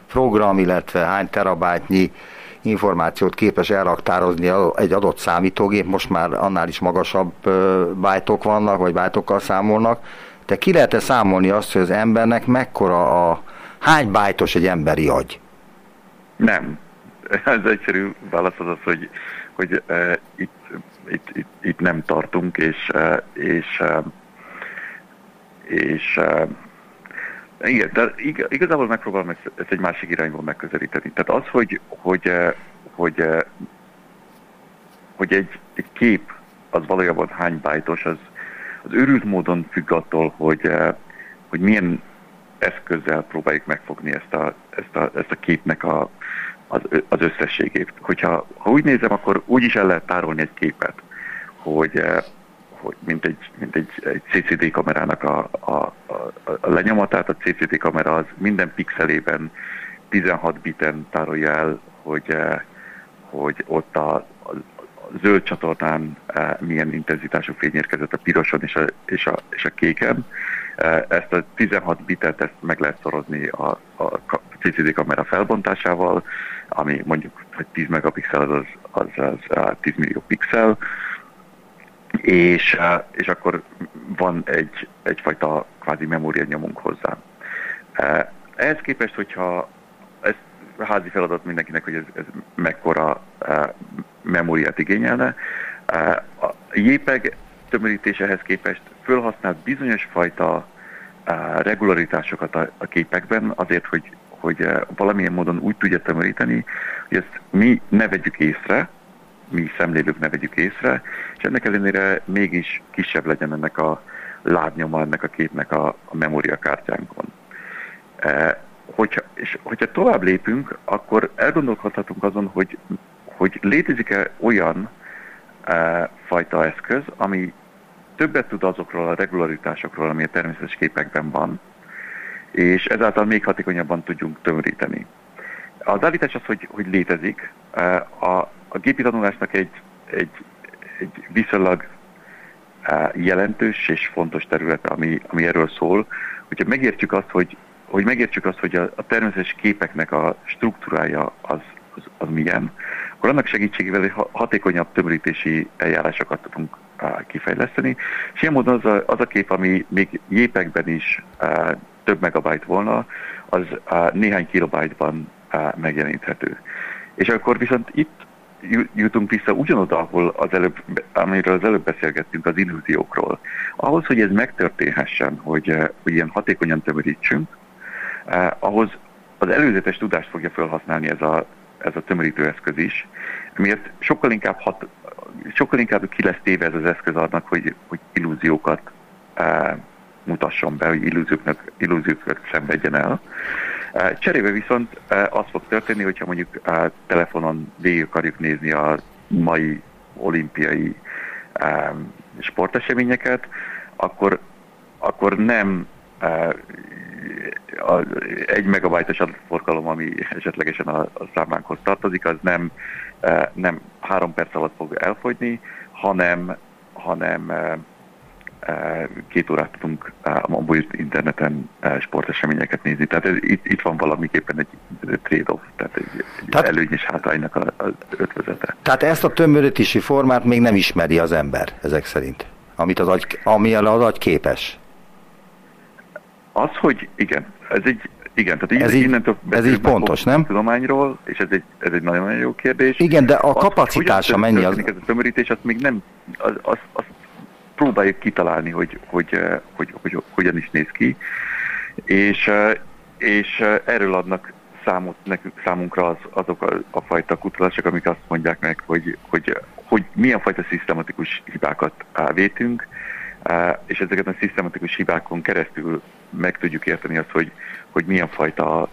program, illetve hány terabájtnyi információt képes elraktározni egy adott számítógép, most már annál is magasabb bájtok vannak, vagy bájtokkal számolnak, de ki lehet-e számolni azt, hogy az embernek mekkora a, hány bájtos egy emberi agy? Nem. Ez egyszerű válasz az az, hogy, hogy uh, itt, itt, itt, itt nem tartunk, és, uh, és, uh, és uh, igen, de igazából megpróbálom ezt, ezt egy másik irányból megközelíteni. Tehát az, hogy, hogy, eh, hogy, eh, hogy egy, egy kép az valójában hány bájtos, az, az őrült módon függ attól, hogy, eh, hogy milyen eszközzel próbáljuk megfogni ezt a, ezt a, ezt a képnek a, az, az összességét. Hogyha ha úgy nézem, akkor úgy is el lehet tárolni egy képet, hogy hogy mint egy, mint egy, egy CCD kamerának a, a, a, a lenyomatát, a CCD kamera az minden pixelében 16 biten tárolja el, hogy, eh, hogy ott a, a zöld csatornán eh, milyen intenzitású fény érkezett a piroson és a, és a, és a kéken. Eh, ezt a 16 bitet ezt meg lehet szorozni a, a CCD kamera felbontásával, ami mondjuk hogy 10 megapixel az, az, az, az 10 millió pixel, és, és akkor van egy, egyfajta kvázi memória nyomunk hozzá. Ehhez képest, hogyha ez házi feladat mindenkinek, hogy ez, ez mekkora memóriát igényelne, a JPEG tömörítésehez képest fölhasznált bizonyos fajta regularitásokat a képekben azért, hogy, hogy valamilyen módon úgy tudja tömöríteni, hogy ezt mi ne vegyük észre, mi szemlélők ne vegyük észre, és ennek ellenére mégis kisebb legyen ennek a lábnyoma ennek a képnek a, a memóriakártyánkon. E, hogyha, és hogyha tovább lépünk, akkor elgondolkodhatunk azon, hogy, hogy létezik-e olyan e, fajta eszköz, ami többet tud azokról a regularitásokról, ami a természetes képekben van, és ezáltal még hatékonyabban tudjunk tömöríteni. Az állítás az, hogy, hogy létezik. E, a, a gépi tanulásnak egy, egy, egy viszonylag jelentős és fontos területe, ami, ami erről szól, hogyha megértjük azt, hogy, hogy megértjük azt, hogy a, a természetes képeknek a struktúrája az, az, az milyen, akkor annak segítségével hatékonyabb tömörítési eljárásokat tudunk kifejleszteni, és ilyen módon az a, az a kép, ami még jépekben is több megabyte volna, az néhány kilobájtban megjeleníthető. És akkor viszont itt jutunk vissza ugyanoda, ahol az előbb, amiről az előbb beszélgettünk, az illúziókról. Ahhoz, hogy ez megtörténhessen, hogy, eh, hogy ilyen hatékonyan tömörítsünk, eh, ahhoz az előzetes tudást fogja felhasználni ez a, ez a tömörítő eszköz is, miért sokkal inkább, hat, sokkal inkább ki lesz téve ez az eszköz annak, hogy, hogy illúziókat eh, mutasson be, hogy illúzióknak, illúziókat szenvedjen el. Cserébe viszont az fog történni, hogyha mondjuk telefonon végig akarjuk nézni a mai olimpiai sporteseményeket, akkor, akkor nem egy megabajtos adatforgalom, ami esetlegesen a, a számlánkhoz tartozik, az nem, nem három perc alatt fog elfogyni, hanem, hanem két órát tudunk a mobil interneten sporteseményeket nézni. Tehát ez, itt, itt van valamiképpen egy trade-off, tehát egy, egy tehát, előnyös hátránynak az ötvözete. Tehát ezt a tömörítési formát még nem ismeri az ember, ezek szerint, amit az agy, ami az agy képes. Az, hogy igen, ez egy igen, tehát ez így, innentől ez így pontos, nem? Tudományról, és ez egy, ez egy nagyon-nagyon jó kérdés. Igen, de a az, kapacitása mennyi az? Ez a tömörítés, azt még nem, az, az, az próbáljuk kitalálni, hogy, hogy, hogy, hogy, hogy hogyan is néz ki, és, és erről adnak számot nekünk, számunkra az, azok a, a fajta kutatások, amik azt mondják meg, hogy, hogy, hogy milyen fajta szisztematikus hibákat vétünk, és ezeket a szisztematikus hibákon keresztül meg tudjuk érteni azt, hogy, hogy milyen fajta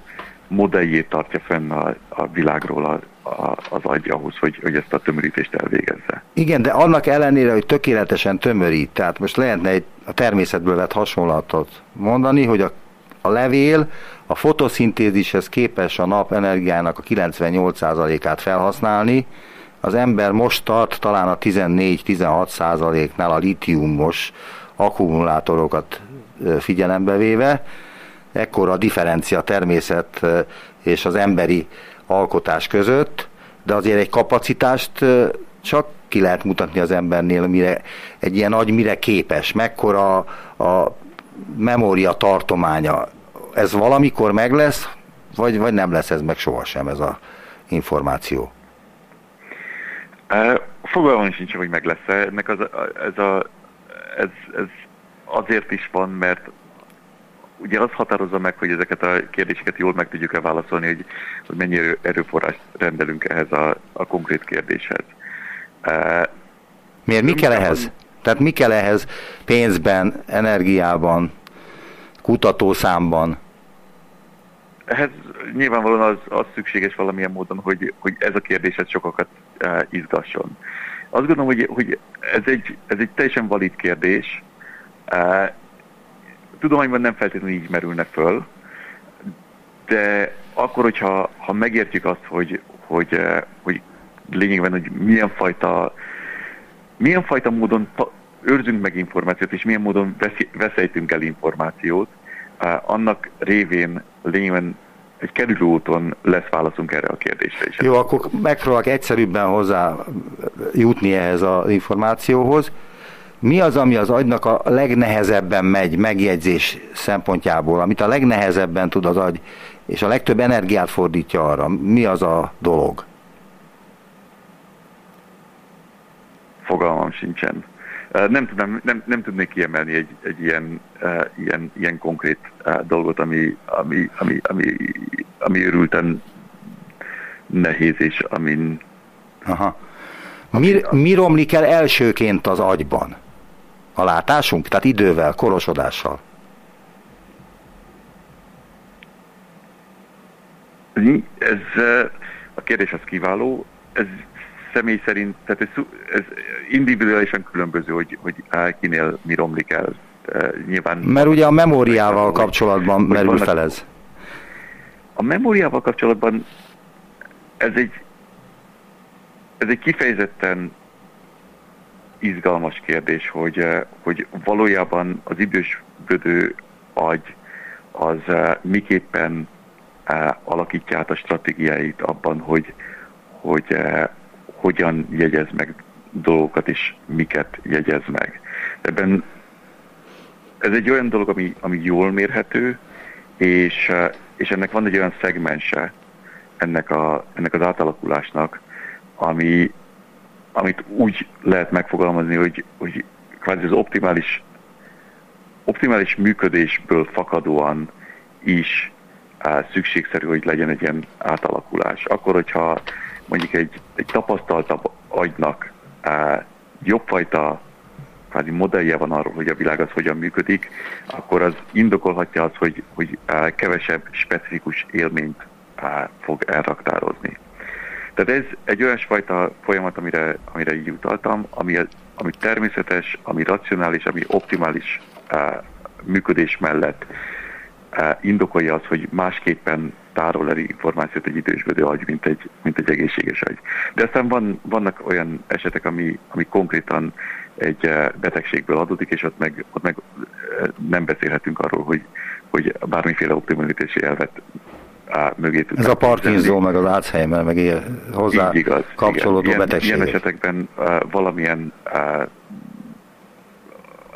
modelljét tartja fenn a, a világról a, az agy ahhoz, hogy, hogy ezt a tömörítést elvégezze. Igen, de annak ellenére, hogy tökéletesen tömörít, tehát most lehetne egy a természetből vett hasonlatot mondani, hogy a, a levél a fotoszintézishez képes a nap energiának a 98%-át felhasználni, az ember most tart talán a 14-16%-nál a litiumos akkumulátorokat figyelembe véve, ekkora a differencia természet és az emberi alkotás között, de azért egy kapacitást csak ki lehet mutatni az embernél, mire egy ilyen agy mire képes, mekkora a memória tartománya. Ez valamikor meg lesz, vagy, vagy nem lesz ez meg sohasem ez a információ? Fogalmam sincs, hogy meg lesz -e. Ennek az, ez, a, ez, ez azért is van, mert ugye az határozza meg, hogy ezeket a kérdéseket jól meg tudjuk-e válaszolni, hogy, hogy mennyi erőforrást rendelünk ehhez a, a konkrét kérdéshez. Miért? Mi kell ehhez? Tehát mi kell ehhez pénzben, energiában, kutatószámban? Ehhez nyilvánvalóan az, az szükséges valamilyen módon, hogy, hogy ez a kérdés ez sokakat uh, izgasson. Azt gondolom, hogy, hogy ez, egy, ez egy teljesen valid kérdés. Uh, tudományban nem feltétlenül így merülnek föl, de akkor, hogyha ha megértjük azt, hogy, hogy, uh, hogy lényegben, hogy milyen fajta, milyen fajta módon őrzünk meg információt, és milyen módon veszejtünk el információt, annak révén lényegben egy kerülő úton lesz válaszunk erre a kérdésre is. Jó, akkor megpróbálok egyszerűbben hozzá jutni ehhez az információhoz. Mi az, ami az agynak a legnehezebben megy megjegyzés szempontjából, amit a legnehezebben tud az agy, és a legtöbb energiát fordítja arra? Mi az a dolog? Fogalmam sincsen. Nem, tudom, nem, nem tudnék kiemelni egy, egy ilyen, uh, ilyen, ilyen konkrét uh, dolgot, ami, ami, ami, ami, ami örülten nehéz, és amin... Aha. Mi, mi romlik el elsőként az agyban? A látásunk? Tehát idővel, korosodással? Ez a kérdés az kiváló. Ez személy szerint, tehát ez, ez individuálisan különböző, hogy, hogy kinél mi romlik el. Nyilván, Mert ugye a memóriával kapcsolatban merül vannak, fel ez. A memóriával kapcsolatban ez egy, ez egy kifejezetten izgalmas kérdés, hogy, hogy valójában az idősödő agy az miképpen alakítja át a stratégiáit abban, hogy, hogy hogyan jegyez meg dolgokat, és miket jegyez meg. Ebben ez egy olyan dolog, ami, ami jól mérhető, és, és ennek van egy olyan szegmense ennek, a, ennek az átalakulásnak, ami, amit úgy lehet megfogalmazni, hogy, hogy kvázi az optimális, optimális működésből fakadóan is szükségszerű, hogy legyen egy ilyen átalakulás. Akkor, hogyha mondjuk egy, egy tapasztaltabb agynak á, jobbfajta kvázi modellje van arról, hogy a világ az hogyan működik, akkor az indokolhatja azt, hogy, hogy á, kevesebb specifikus élményt á, fog elraktározni. Tehát ez egy olyasfajta folyamat, amire, amire így utaltam, ami, ami természetes, ami racionális, ami optimális á, működés mellett indokolja az, hogy másképpen tárol el információt egy idősödő agy, mint egy, mint egy egészséges agy. De aztán van, vannak olyan esetek, ami, ami konkrétan egy betegségből adódik, és ott meg, ott meg nem beszélhetünk arról, hogy, hogy bármiféle optimalitási elvet á, mögé Ez a Parkinson, meg az Alzheimer, meg ilyen hozzá igaz, kapcsolódó igen. betegségek. Ilyen, esetekben uh, valamilyen uh,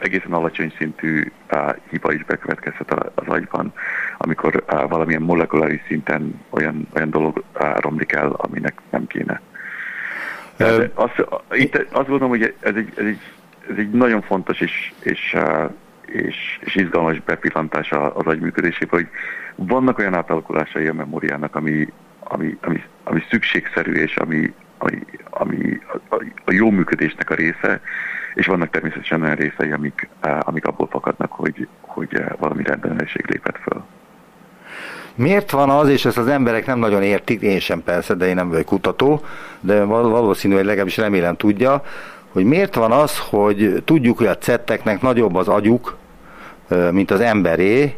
egészen alacsony szintű uh, hiba is bekövetkezhet az agyban, amikor uh, valamilyen molekuláris szinten olyan, olyan dolog uh, romlik el, aminek nem kéne. De azt, itt azt gondolom, hogy ez egy, ez egy, ez egy nagyon fontos és, és, és, és izgalmas bepillantás az agy működésében, hogy vannak olyan átalakulásai a memóriának, ami, ami, ami, ami szükségszerű, és ami, ami, ami a, a jó működésnek a része, és vannak természetesen olyan részei, amik, amik abból fakadnak, hogy, hogy valami rendellenesség lépett föl. Miért van az, és ezt az emberek nem nagyon értik, én sem persze, de én nem vagyok kutató, de valószínű, hogy legalábbis remélem tudja, hogy miért van az, hogy tudjuk, hogy a cetteknek nagyobb az agyuk, mint az emberé,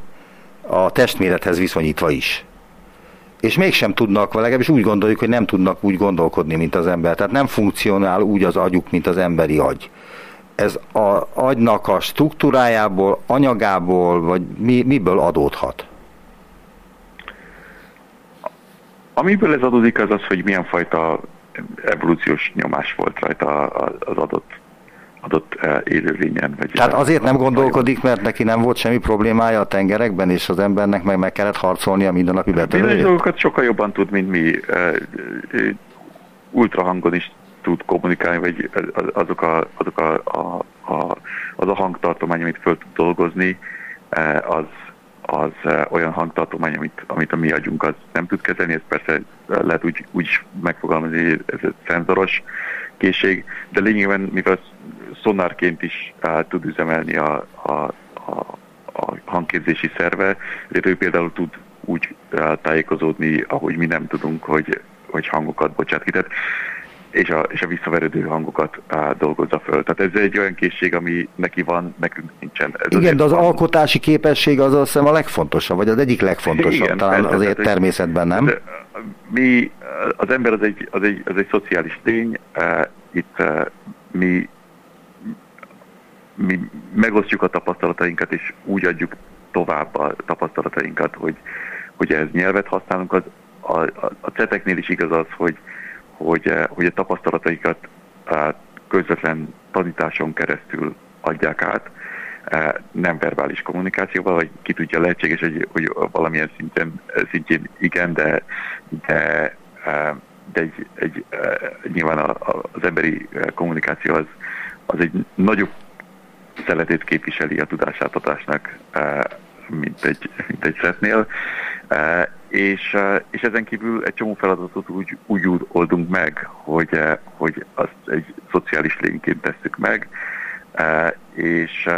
a testmérethez viszonyítva is. És mégsem tudnak, legalábbis úgy gondoljuk, hogy nem tudnak úgy gondolkodni, mint az ember. Tehát nem funkcionál úgy az agyuk, mint az emberi agy. Ez az agynak a struktúrájából, anyagából, vagy mi, miből adódhat? Amiből ez adódik, az az, hogy milyen fajta evolúciós nyomás volt rajta az adott adott eh, élőlényen. Vagy Tehát azért nem gondolkodik, mert neki nem volt semmi problémája a tengerekben, és az embernek meg meg kellett harcolni a mindennapi betegségét? Bizonyos dolgokat sokkal jobban tud, mint mi. Eh, eh, ultrahangon is tud kommunikálni, vagy azok a, azok a, a, a, az a hangtartomány, amit föl tud dolgozni, az, az olyan hangtartomány, amit, amit a mi agyunk az nem tud kezelni, ez persze lehet úgy, úgy megfogalmazni, ez egy szenzoros készség, de lényegében, mivel szonárként is uh, tud üzemelni a, a, a, a hangképzési szerve, ő például tud úgy uh, tájékozódni, ahogy mi nem tudunk, hogy, hogy hangokat bocsát ki. Tehát és a, és a visszaverődő hangokat á, dolgozza föl. Tehát ez egy olyan készség, ami neki van, nekünk nincsen. Ez Igen, de az van. alkotási képesség az azt hiszem a legfontosabb, vagy az egyik legfontosabb Igen, talán persze, azért tehát, természetben, nem? De, mi, az ember az egy, az egy, az egy szociális lény, itt mi mi megosztjuk a tapasztalatainkat, és úgy adjuk tovább a tapasztalatainkat, hogy, hogy ez nyelvet használunk. Az, a, a, a ceteknél is igaz az, hogy, hogy, eh, hogy a tapasztalataikat eh, közvetlen tanításon keresztül adják át, eh, nem verbális kommunikációval, vagy ki tudja lehetséges, hogy, hogy valamilyen szinten, szintjén igen, de, de, de egy, egy, nyilván az emberi kommunikáció az, az egy nagyobb szeletét képviseli a tudásátadásnak, e, mint egy, mint egy szetnél, e, és, e, és ezen kívül egy csomó feladatot úgy, úgy oldunk meg, hogy, hogy azt egy szociális lényként tesszük meg, és,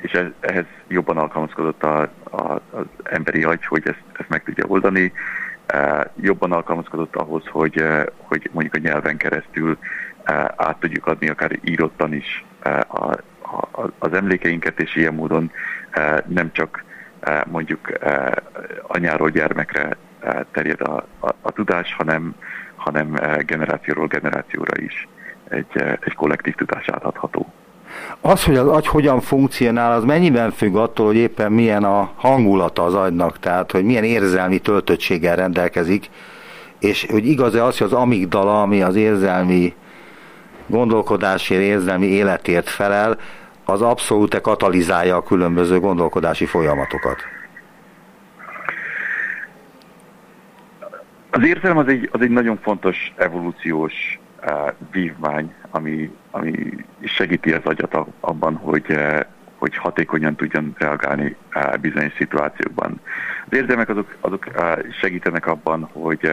és ehhez jobban alkalmazkodott a, a, az emberi agy, hogy ezt, ezt meg tudja oldani, jobban alkalmazkodott ahhoz, hogy, hogy mondjuk a nyelven keresztül át tudjuk adni akár írottan is a, az emlékeinket, és ilyen módon e, nem csak e, mondjuk e, anyáról gyermekre terjed a, a, a tudás, hanem, hanem generációról generációra is egy, egy kollektív tudás átadható. Az, hogy az agy hogyan funkcionál, az mennyiben függ attól, hogy éppen milyen a hangulata az agynak, tehát hogy milyen érzelmi töltöttséggel rendelkezik, és hogy igaz-e az, hogy az amigdala, ami az érzelmi gondolkodásért, érzelmi életért felel, az abszolút katalizálja a különböző gondolkodási folyamatokat? Az érzelem az egy, az egy nagyon fontos evolúciós uh, vívmány, ami, ami segíti az agyat abban, hogy, uh, hogy hatékonyan tudjon reagálni uh, bizonyos szituációkban. Az érzelmek azok, azok uh, segítenek abban, hogy,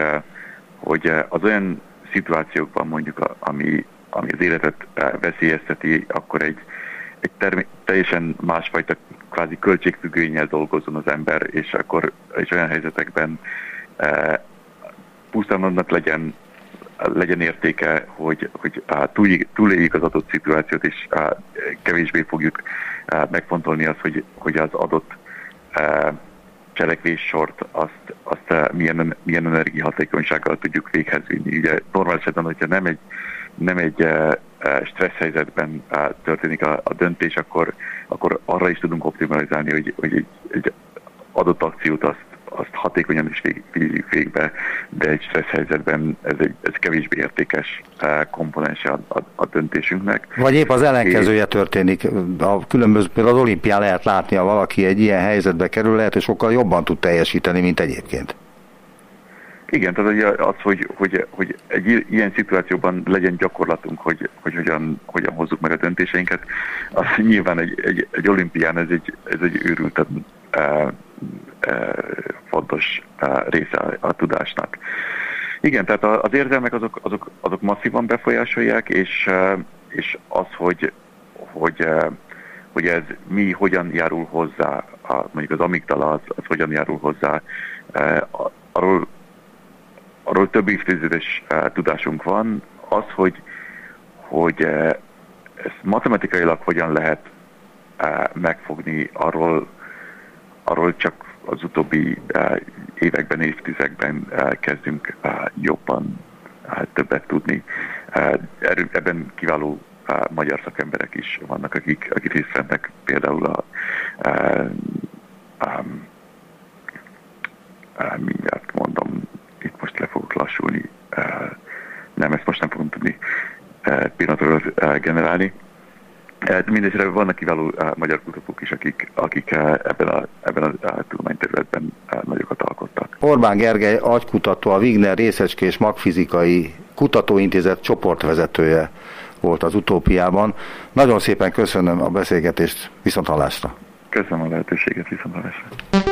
hogy az olyan szituációkban mondjuk, ami, ami az életet veszélyezteti, akkor egy, egy termi- teljesen másfajta kvázi költségfüggőnyel dolgozzon az ember, és akkor és olyan helyzetekben e, pusztán annak legyen legyen értéke, hogy, hogy túléljük az adott szituációt, és kevésbé fogjuk megfontolni azt, hogy, hogy az adott cselekvéssort azt, azt milyen, milyen energiahatékonysággal tudjuk véghez vinni. Ugye normál esetben, hogyha nem egy, nem egy stressz helyzetben történik a, a döntés, akkor, akkor arra is tudunk optimalizálni, hogy, hogy egy, egy adott akciót azt azt hatékonyan is vigyük végbe, de egy stressz helyzetben ez, egy, ez kevésbé értékes eh, komponense a, a, a döntésünknek. Vagy épp az ellenkezője történik. A különböző, például az olimpián lehet látni, ha valaki egy ilyen helyzetbe kerül, lehet, hogy sokkal jobban tud teljesíteni, mint egyébként. Igen, tehát az, hogy, hogy, hogy egy ilyen szituációban legyen gyakorlatunk, hogy, hogy hogyan, hogyan hozzuk meg a döntéseinket, az nyilván egy, egy, egy olimpián ez egy, ez egy őrült fontos része a, a tudásnak. Igen, tehát az érzelmek azok, azok, azok masszívan befolyásolják, és, és az, hogy, hogy, hogy ez mi hogyan járul hozzá, a, mondjuk az amigdala az, az hogyan járul hozzá, arról, arról több évtizedes tudásunk van, az, hogy, hogy ezt matematikailag hogyan lehet megfogni, arról arról csak az utóbbi években, évtizekben uh, kezdünk jobban többet tudni. Ebben kiváló magyar szakemberek is vannak, akik, akik részt vennek például a um, mindjárt mondom, itt most le fogok lassulni, nem, ezt most nem fogom tudni pillanatról generálni. Mindenesetre vannak kiváló magyar kutatók is, akik, akik ebben a, ebben a tudományterületben nagyokat alkottak. Orbán Gergely agykutató, a Wigner Részecske és Magfizikai Kutatóintézet csoportvezetője volt az utópiában. Nagyon szépen köszönöm a beszélgetést, viszont hallásra. Köszönöm a lehetőséget, viszont hallásra.